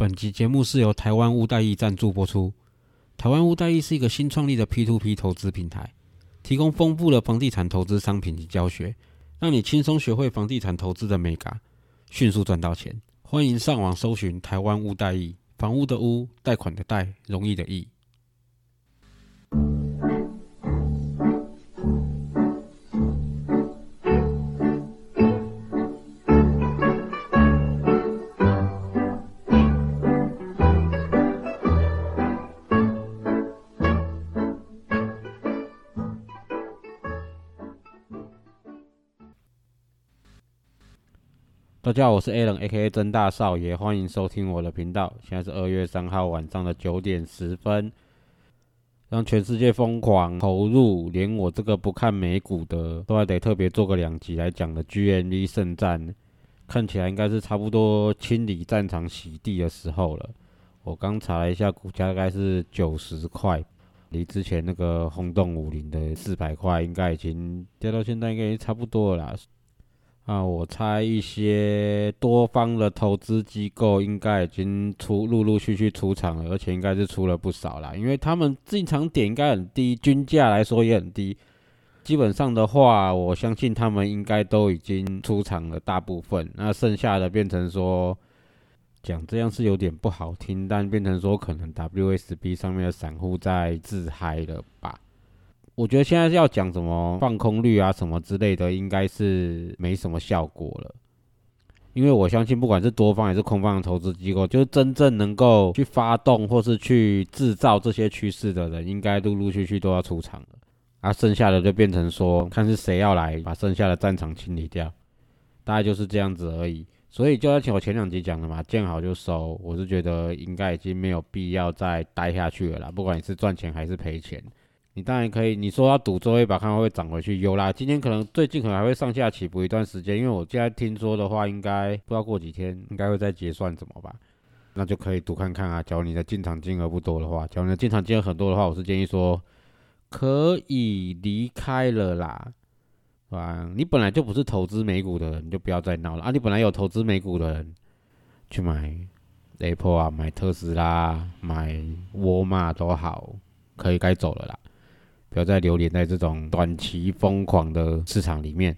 本集节目是由台湾屋代易赞助播出。台湾屋代易是一个新创立的 P2P 投资平台，提供丰富的房地产投资商品及教学，让你轻松学会房地产投资的美感，迅速赚到钱。欢迎上网搜寻台湾屋代易，房屋的屋，贷款的贷，容易的易。大家好，我是 A 人 A.K.A 真大少爷，欢迎收听我的频道。现在是二月三号晚上的九点十分，让全世界疯狂投入，连我这个不看美股的，都还得特别做个两集来讲的 G.N.V 圣战，看起来应该是差不多清理战场、洗地的时候了。我刚查了一下，股价大概是九十块，离之前那个轰动武林的四百块，应该已经跌到现在，应该差不多了啦。啊，我猜一些多方的投资机构应该已经出陆陆续续出场了，而且应该是出了不少啦，因为他们进场点应该很低，均价来说也很低。基本上的话，我相信他们应该都已经出场了大部分，那剩下的变成说讲这样是有点不好听，但变成说可能 WSB 上面的散户在自嗨了吧。我觉得现在是要讲什么放空率啊什么之类的，应该是没什么效果了。因为我相信，不管是多方还是空方的投资机构，就是真正能够去发动或是去制造这些趋势的人，应该陆陆续续都要出场了。啊，剩下的就变成说，看是谁要来把剩下的战场清理掉，大概就是这样子而已。所以就像我前两集讲的嘛，见好就收。我是觉得应该已经没有必要再待下去了啦，不管你是赚钱还是赔钱。你当然可以，你说要赌最后一把，看会不会涨回去？有啦，今天可能最近可能还会上下起伏一段时间，因为我现在听说的话，应该不知道过几天应该会再结算，怎么办？那就可以赌看看啊。假如你的进场金额不多的话，假如你的进场金额很多的话，我是建议说可以离开了啦，是吧？你本来就不是投资美股的人，你就不要再闹了啊！你本来有投资美股的人，去买 Apple 啊，买特斯拉，买沃尔玛都好，可以该走了啦。不要再流连在这种短期疯狂的市场里面。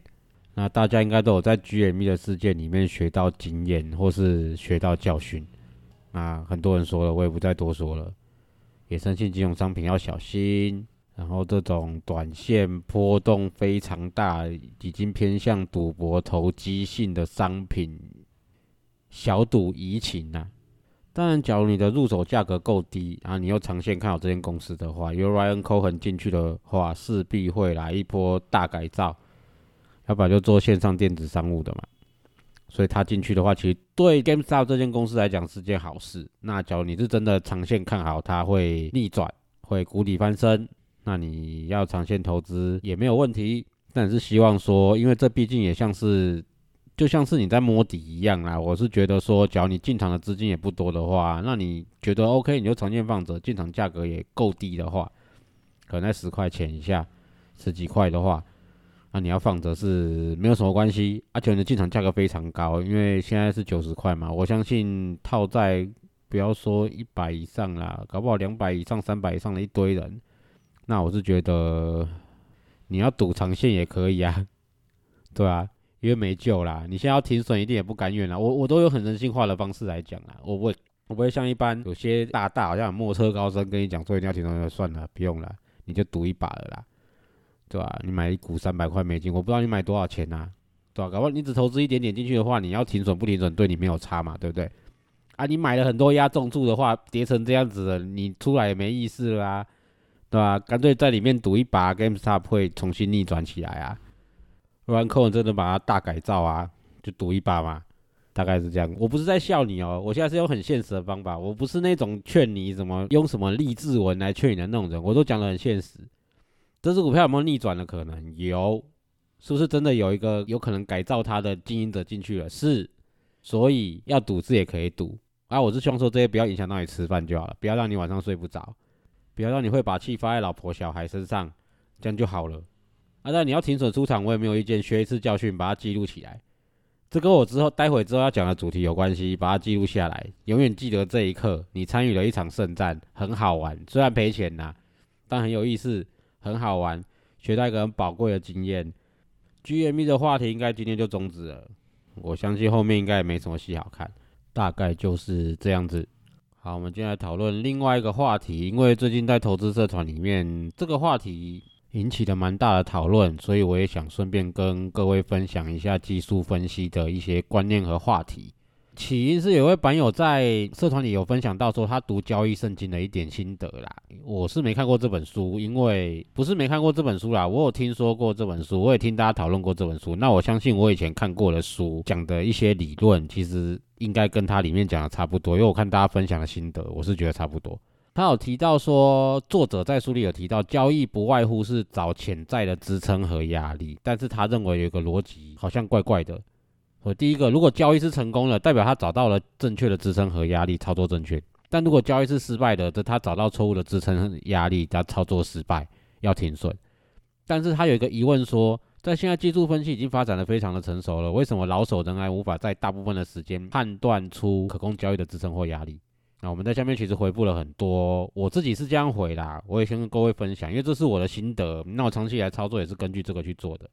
那大家应该都有在 GME 的事件里面学到经验，或是学到教训。那很多人说了，我也不再多说了。衍生性金融商品要小心，然后这种短线波动非常大，已经偏向赌博投机性的商品，小赌怡情呐。当然，假如你的入手价格够低，然后你又长线看好这间公司的话，有 Ryan Cohen 进去的话，势必会来一波大改造，要不然就做线上电子商务的嘛。所以他进去的话，其实对 GameStop 这间公司来讲是件好事。那假如你是真的长线看好它会逆转，会谷底翻身，那你要长线投资也没有问题。但是希望说，因为这毕竟也像是。就像是你在摸底一样啦，我是觉得说，只要你进场的资金也不多的话，那你觉得 OK，你就长线放着，进场价格也够低的话，可能在十块钱以下，十几块的话，那你要放着是没有什么关系。而且你的进场价格非常高，因为现在是九十块嘛，我相信套在不要说一百以上啦，搞不好两百以上、三百以上的一堆人，那我是觉得你要赌长线也可以啊，对啊。因为没救啦，你现在要停损一定也不甘愿啦。我我都有很人性化的方式来讲啦，我不会我不会像一般有些大大好像莫测高深跟你讲说一定要停损就，算了，不用了，你就赌一把了啦，对吧？你买一股三百块美金，我不知道你买多少钱呐，对吧？搞不好你只投资一点点进去的话，你要停损不停损对你没有差嘛，对不对？啊，你买了很多压重注的话，跌成这样子了，你出来也没意思啦，对吧？干脆在里面赌一把，GameStop 会重新逆转起来啊。完扣真的把它大改造啊，就赌一把嘛，大概是这样。我不是在笑你哦，我现在是用很现实的方法，我不是那种劝你什么用什么励志文来劝你的那种人，我都讲的很现实。这只股票有没有逆转的可能？有，是不是真的有一个有可能改造它的经营者进去了？是，所以要赌字也可以赌啊。我是希望说这些不要影响到你吃饭就好了，不要让你晚上睡不着，不要让你会把气发在老婆小孩身上，这样就好了。啊，那你要停损出场，我也没有意见，学一次教训，把它记录起来，这跟我之后待会之后要讲的主题有关系，把它记录下来，永远记得这一刻，你参与了一场圣战，很好玩，虽然赔钱呐，但很有意思，很好玩，学到一个很宝贵的经验。GME 的话题应该今天就终止了，我相信后面应该也没什么戏好看，大概就是这样子。好，我们接下来讨论另外一个话题，因为最近在投资社团里面，这个话题引起了蛮大的讨论，所以我也想顺便跟各位分享一下技术分析的一些观念和话题。起因是有位版友在社团里有分享到说他读交易圣经的一点心得啦，我是没看过这本书，因为不是没看过这本书啦，我有听说过这本书，我也听大家讨论过这本书。那我相信我以前看过的书讲的一些理论，其实应该跟他里面讲的差不多，因为我看大家分享的心得，我是觉得差不多。他有提到说，作者在书里有提到，交易不外乎是找潜在的支撑和压力，但是他认为有一个逻辑好像怪怪的。我第一个，如果交易是成功了，代表他找到了正确的支撑和压力，操作正确；但如果交易是失败的，则他找到错误的支撑和压力，他操作失败，要停损。但是他有一个疑问说，在现在技术分析已经发展的非常的成熟了，为什么老手仍然无法在大部分的时间判断出可供交易的支撑或压力？那我们在下面其实回复了很多，我自己是这样回啦，我也先跟各位分享，因为这是我的心得。那我长期以来操作也是根据这个去做的。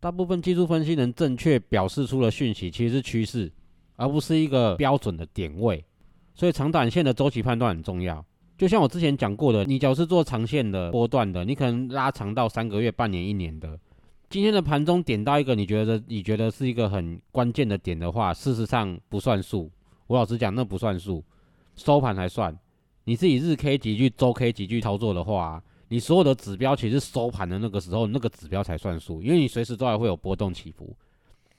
大部分技术分析能正确表示出的讯息，其实是趋势，而不是一个标准的点位。所以长短线的周期判断很重要。就像我之前讲过的，你只要是做长线的波段的，你可能拉长到三个月、半年、一年的。今天的盘中点到一个你觉得你觉得是一个很关键的点的话，事实上不算数。我老实讲，那不算数，收盘才算。你自己日 K 几句、周 K 几句操作的话。你所有的指标其实收盘的那个时候，那个指标才算数，因为你随时都还会有波动起伏。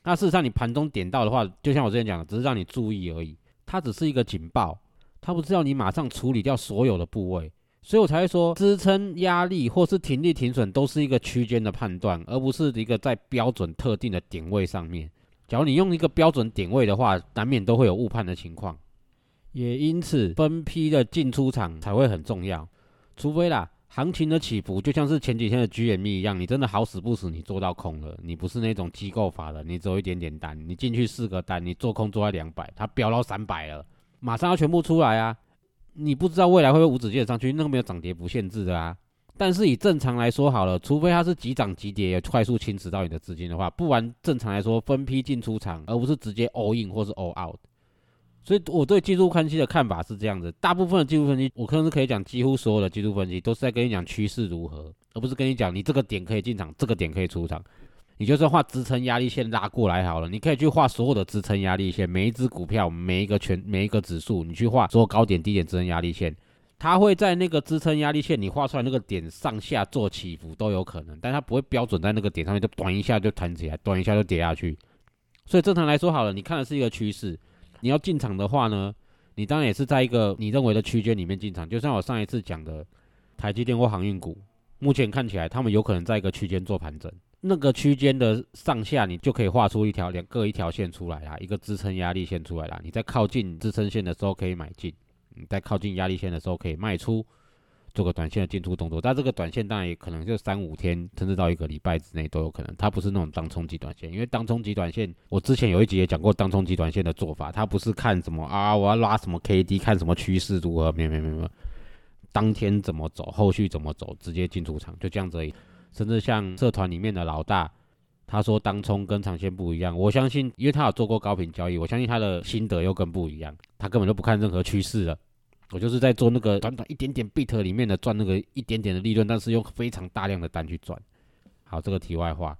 那事实上，你盘中点到的话，就像我之前讲的，只是让你注意而已，它只是一个警报，它不是要你马上处理掉所有的部位。所以我才会说，支撑压力或是停利停损都是一个区间的判断，而不是一个在标准特定的点位上面。假如你用一个标准点位的话，难免都会有误判的情况。也因此，分批的进出场才会很重要，除非啦。行情的起伏就像是前几天的 GME 一样，你真的好死不死，你做到空了，你不是那种机构法的，你只有一点点单，你进去四个单，你做空做在两百，它飙到三百了，马上要全部出来啊！你不知道未来会不会无止境的上去，那个没有涨跌不限制的啊。但是以正常来说好了，除非它是急涨急跌，快速侵蚀到你的资金的话，不然正常来说分批进出场，而不是直接 all in 或是 all out。所以我对技术分析的看法是这样子，大部分的技术分析，我可能是可以讲，几乎所有的技术分析都是在跟你讲趋势如何，而不是跟你讲你这个点可以进场，这个点可以出场。你就算画支撑压力线拉过来好了，你可以去画所有的支撑压力线，每一只股票，每一个全每一个指数，你去画所有高点低点支撑压力线，它会在那个支撑压力线你画出来那个点上下做起伏都有可能，但它不会标准在那个点上面就短一下就弹起来，短一下就跌下去。所以正常来说好了，你看的是一个趋势。你要进场的话呢，你当然也是在一个你认为的区间里面进场。就像我上一次讲的，台积电或航运股，目前看起来他们有可能在一个区间做盘整，那个区间的上下你就可以画出一条两各一条线出来啦，一个支撑压力线出来啦。你在靠近支撑线的时候可以买进，你在靠近压力线的时候可以卖出。做个短线的进出动作，但这个短线当然也可能就三五天，甚至到一个礼拜之内都有可能。它不是那种当冲击短线，因为当冲击短线，我之前有一集也讲过当冲击短线的做法，它不是看什么啊，我要拉什么 K D，看什么趋势如何，没有没有没有，当天怎么走，后续怎么走，直接进出场，就这样子而已。甚至像社团里面的老大，他说当冲跟长线不一样，我相信，因为他有做过高频交易，我相信他的心得又更不一样，他根本就不看任何趋势了。我就是在做那个短短一点点 bit 里面的赚那个一点点的利润，但是用非常大量的单去赚。好，这个题外话。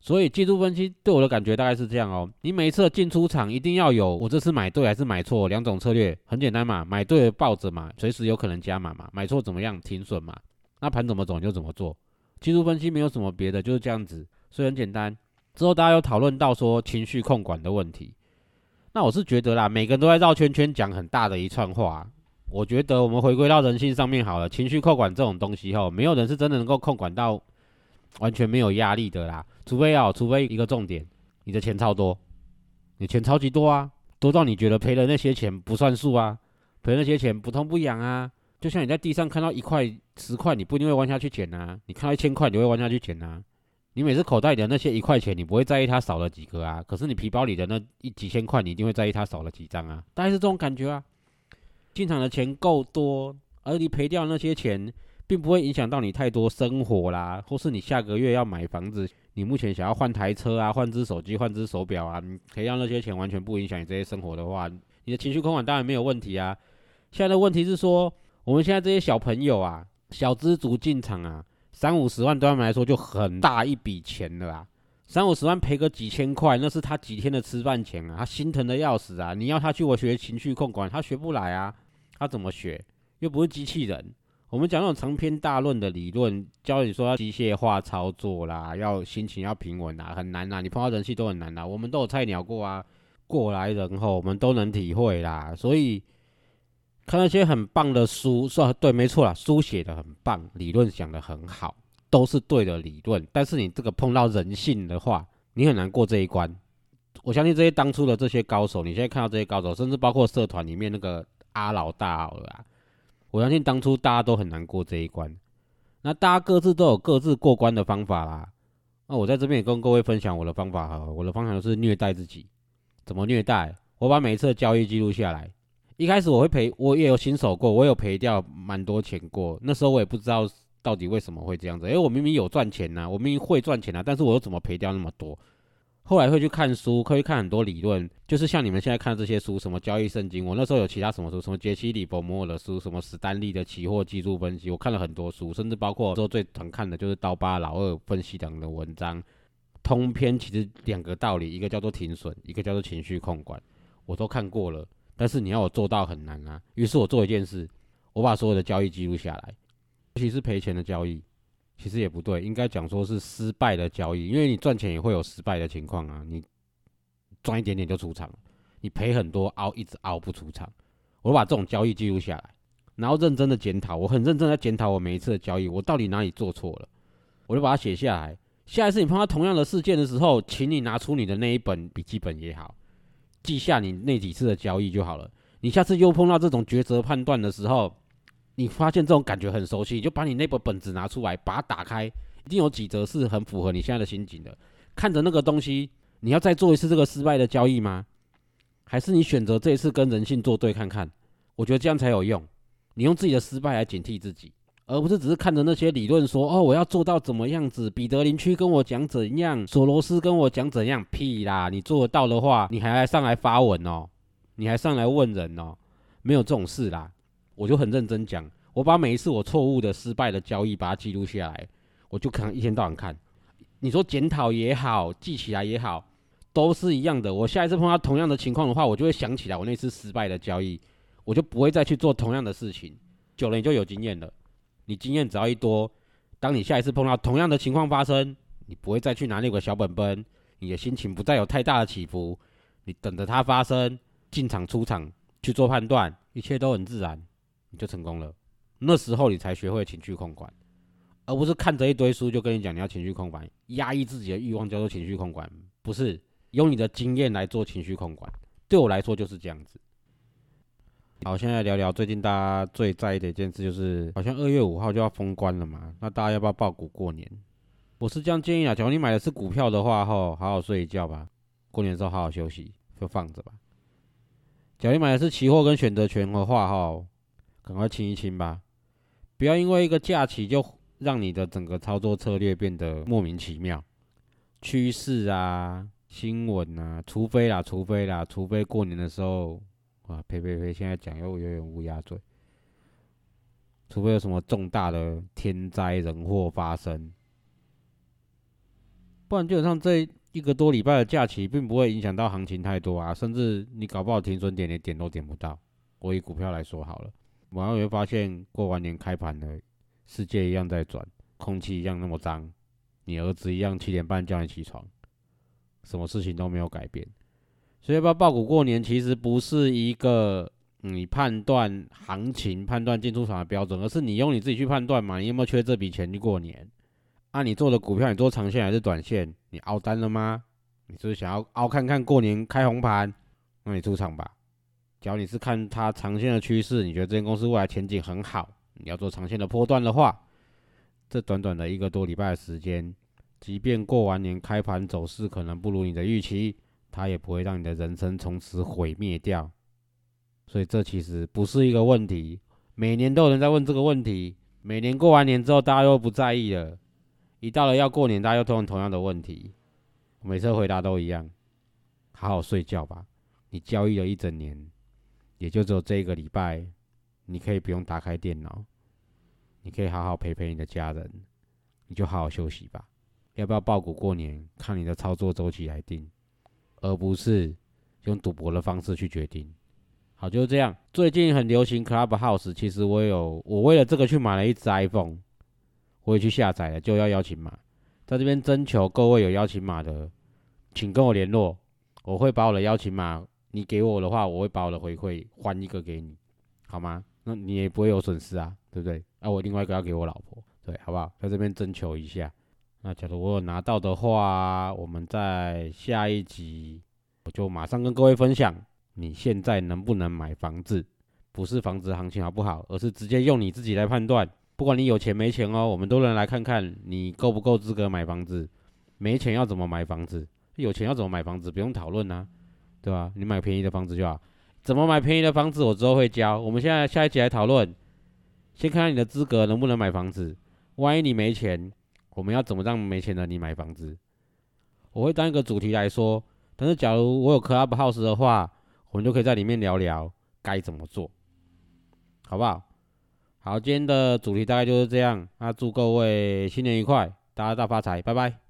所以技术分析对我的感觉大概是这样哦。你每一次进出场一定要有我这次买对还是买错两种策略，很简单嘛，买对抱着嘛，随时有可能加码嘛，买错怎么样停损嘛。那盘怎么走就怎么做。技术分析没有什么别的，就是这样子，所以很简单。之后大家有讨论到说情绪控管的问题，那我是觉得啦，每个人都在绕圈圈讲很大的一串话。我觉得我们回归到人性上面好了，情绪控管这种东西哈，没有人是真的能够控管到完全没有压力的啦。除非要，除非一个重点，你的钱超多，你钱超级多啊，多到你觉得赔了那些钱不算数啊，赔那些钱不痛不痒啊。就像你在地上看到一块十块，你不一定会弯下去捡啊，你看到一千块，你会弯下去捡啊。你每次口袋里的那些一块钱，你不会在意它少了几个啊，可是你皮包里的那一几千块，你一定会在意它少了几张啊，大概是这种感觉啊。进场的钱够多，而你赔掉那些钱，并不会影响到你太多生活啦，或是你下个月要买房子，你目前想要换台车啊，换只手机，换只手表啊，你赔掉那些钱完全不影响你这些生活的话，你的情绪控管当然没有问题啊。现在的问题是说，我们现在这些小朋友啊，小资族进场啊，三五十万对他们来说就很大一笔钱了啦。三五十万赔个几千块，那是他几天的吃饭钱啊，他心疼的要死啊！你要他去我学情绪控管，他学不来啊，他怎么学？又不是机器人。我们讲那种长篇大论的理论，教你说要机械化操作啦，要心情要平稳啊，很难呐。你碰到人气都很难呐。我们都有菜鸟过啊，过来人后我们都能体会啦。所以看那些很棒的书，说对，没错啦，书写的很棒，理论讲的很好。都是对的理论，但是你这个碰到人性的话，你很难过这一关。我相信这些当初的这些高手，你现在看到这些高手，甚至包括社团里面那个阿老大啊，我相信当初大家都很难过这一关。那大家各自都有各自过关的方法啦。那我在这边也跟各位分享我的方法哈，我的方法就是虐待自己。怎么虐待？我把每一次的交易记录下来。一开始我会赔，我也有新手过，我有赔掉蛮多钱过。那时候我也不知道。到底为什么会这样子？因为我明明有赚钱呐，我明明会赚钱呐，但是我又怎么赔掉那么多？后来会去看书，可以看很多理论，就是像你们现在看这些书，什么交易圣经，我那时候有其他什么书，什么杰西·里伯摩尔的书，什么史丹利的期货技术分析，我看了很多书，甚至包括说最常看的就是刀疤老二分析等的文章。通篇其实两个道理，一个叫做停损，一个叫做情绪控管，我都看过了，但是你要我做到很难啊。于是我做一件事，我把所有的交易记录下来。尤其是赔钱的交易，其实也不对，应该讲说是失败的交易，因为你赚钱也会有失败的情况啊。你赚一点点就出场，你赔很多熬一直熬不出场。我把这种交易记录下来，然后认真的检讨，我很认真在检讨我每一次的交易，我到底哪里做错了，我就把它写下来。下一次你碰到同样的事件的时候，请你拿出你的那一本笔记本也好，记下你那几次的交易就好了。你下次又碰到这种抉择判断的时候，你发现这种感觉很熟悉，就把你那本本子拿出来，把它打开，一定有几则是很符合你现在的心情的。看着那个东西，你要再做一次这个失败的交易吗？还是你选择这一次跟人性作对看看？我觉得这样才有用。你用自己的失败来警惕自己，而不是只是看着那些理论说：“哦，我要做到怎么样子？”彼得林区跟我讲怎样，索罗斯跟我讲怎样，屁啦！你做得到的话，你还来上来发文哦？你还上来问人哦？没有这种事啦。我就很认真讲，我把每一次我错误的、失败的交易把它记录下来，我就可能一天到晚看。你说检讨也好，记起来也好，都是一样的。我下一次碰到同样的情况的话，我就会想起来我那次失败的交易，我就不会再去做同样的事情。久了你就有经验了，你经验只要一多，当你下一次碰到同样的情况发生，你不会再去拿那个小本本，你的心情不再有太大的起伏，你等着它发生，进场出场去做判断，一切都很自然。你就成功了，那时候你才学会情绪控管，而不是看着一堆书就跟你讲你要情绪控管，压抑自己的欲望叫做情绪控管，不是用你的经验来做情绪控管。对我来说就是这样子。好，现在聊聊最近大家最在意的一件事，就是好像二月五号就要封关了嘛，那大家要不要爆股过年？我是这样建议啊，假如你买的是股票的话，吼，好好睡一觉吧，过年的时候好好休息，就放着吧。假如你买的是期货跟选择权的话，吼。赶快清一清吧，不要因为一个假期就让你的整个操作策略变得莫名其妙。趋势啊，新闻啊，除非啦，除非啦，除非过年的时候，啊，呸呸呸，现在讲又有点乌鸦嘴。除非有什么重大的天灾人祸发生，不然基本上这一个多礼拜的假期并不会影响到行情太多啊，甚至你搞不好停损点连点都点不到。我以股票来说好了。晚上你会发现，过完年开盘了，世界一样在转，空气一样那么脏，你儿子一样七点半叫你起床，什么事情都没有改变。所以要不要爆股过年，其实不是一个你判断行情、判断进出场的标准，而是你用你自己去判断嘛。你有没有缺这笔钱去过年？啊，你做的股票，你做长线还是短线？你熬单了吗？你是不是想要熬看看过年开红盘？那你出场吧。只要你是看它长线的趋势，你觉得这间公司未来前景很好，你要做长线的波段的话，这短短的一个多礼拜的时间，即便过完年开盘走势可能不如你的预期，它也不会让你的人生从此毁灭掉。所以这其实不是一个问题。每年都有人在问这个问题，每年过完年之后，大家又不在意了。一到了要过年，大家又问同样的问题，每次回答都一样：好好睡觉吧。你交易了一整年，也就只有这一个礼拜，你可以不用打开电脑，你可以好好陪陪你的家人，你就好好休息吧。要不要爆股过年，看你的操作周期来定，而不是用赌博的方式去决定。好，就是这样。最近很流行 Clubhouse，其实我有，我为了这个去买了一只 iPhone，我也去下载了，就要邀请码，在这边征求各位有邀请码的，请跟我联络，我会把我的邀请码。你给我的话，我会把我的回馈换一个给你，好吗？那你也不会有损失啊，对不对？那我另外一个要给我老婆，对，好不好？在这边征求一下。那假如我有拿到的话，我们在下一集我就马上跟各位分享，你现在能不能买房子？不是房子行情好不好，而是直接用你自己来判断。不管你有钱没钱哦，我们都能来看看你够不够资格买房子。没钱要怎么买房子？有钱要怎么买房子？不用讨论啊。对吧？你买便宜的房子就好。怎么买便宜的房子？我之后会教。我们现在下一集来讨论。先看看你的资格能不能买房子。万一你没钱，我们要怎么让没钱的你买房子？我会当一个主题来说。但是假如我有 club house 的话，我们就可以在里面聊聊该怎么做，好不好？好，今天的主题大概就是这样。那祝各位新年愉快，大家大发财，拜拜。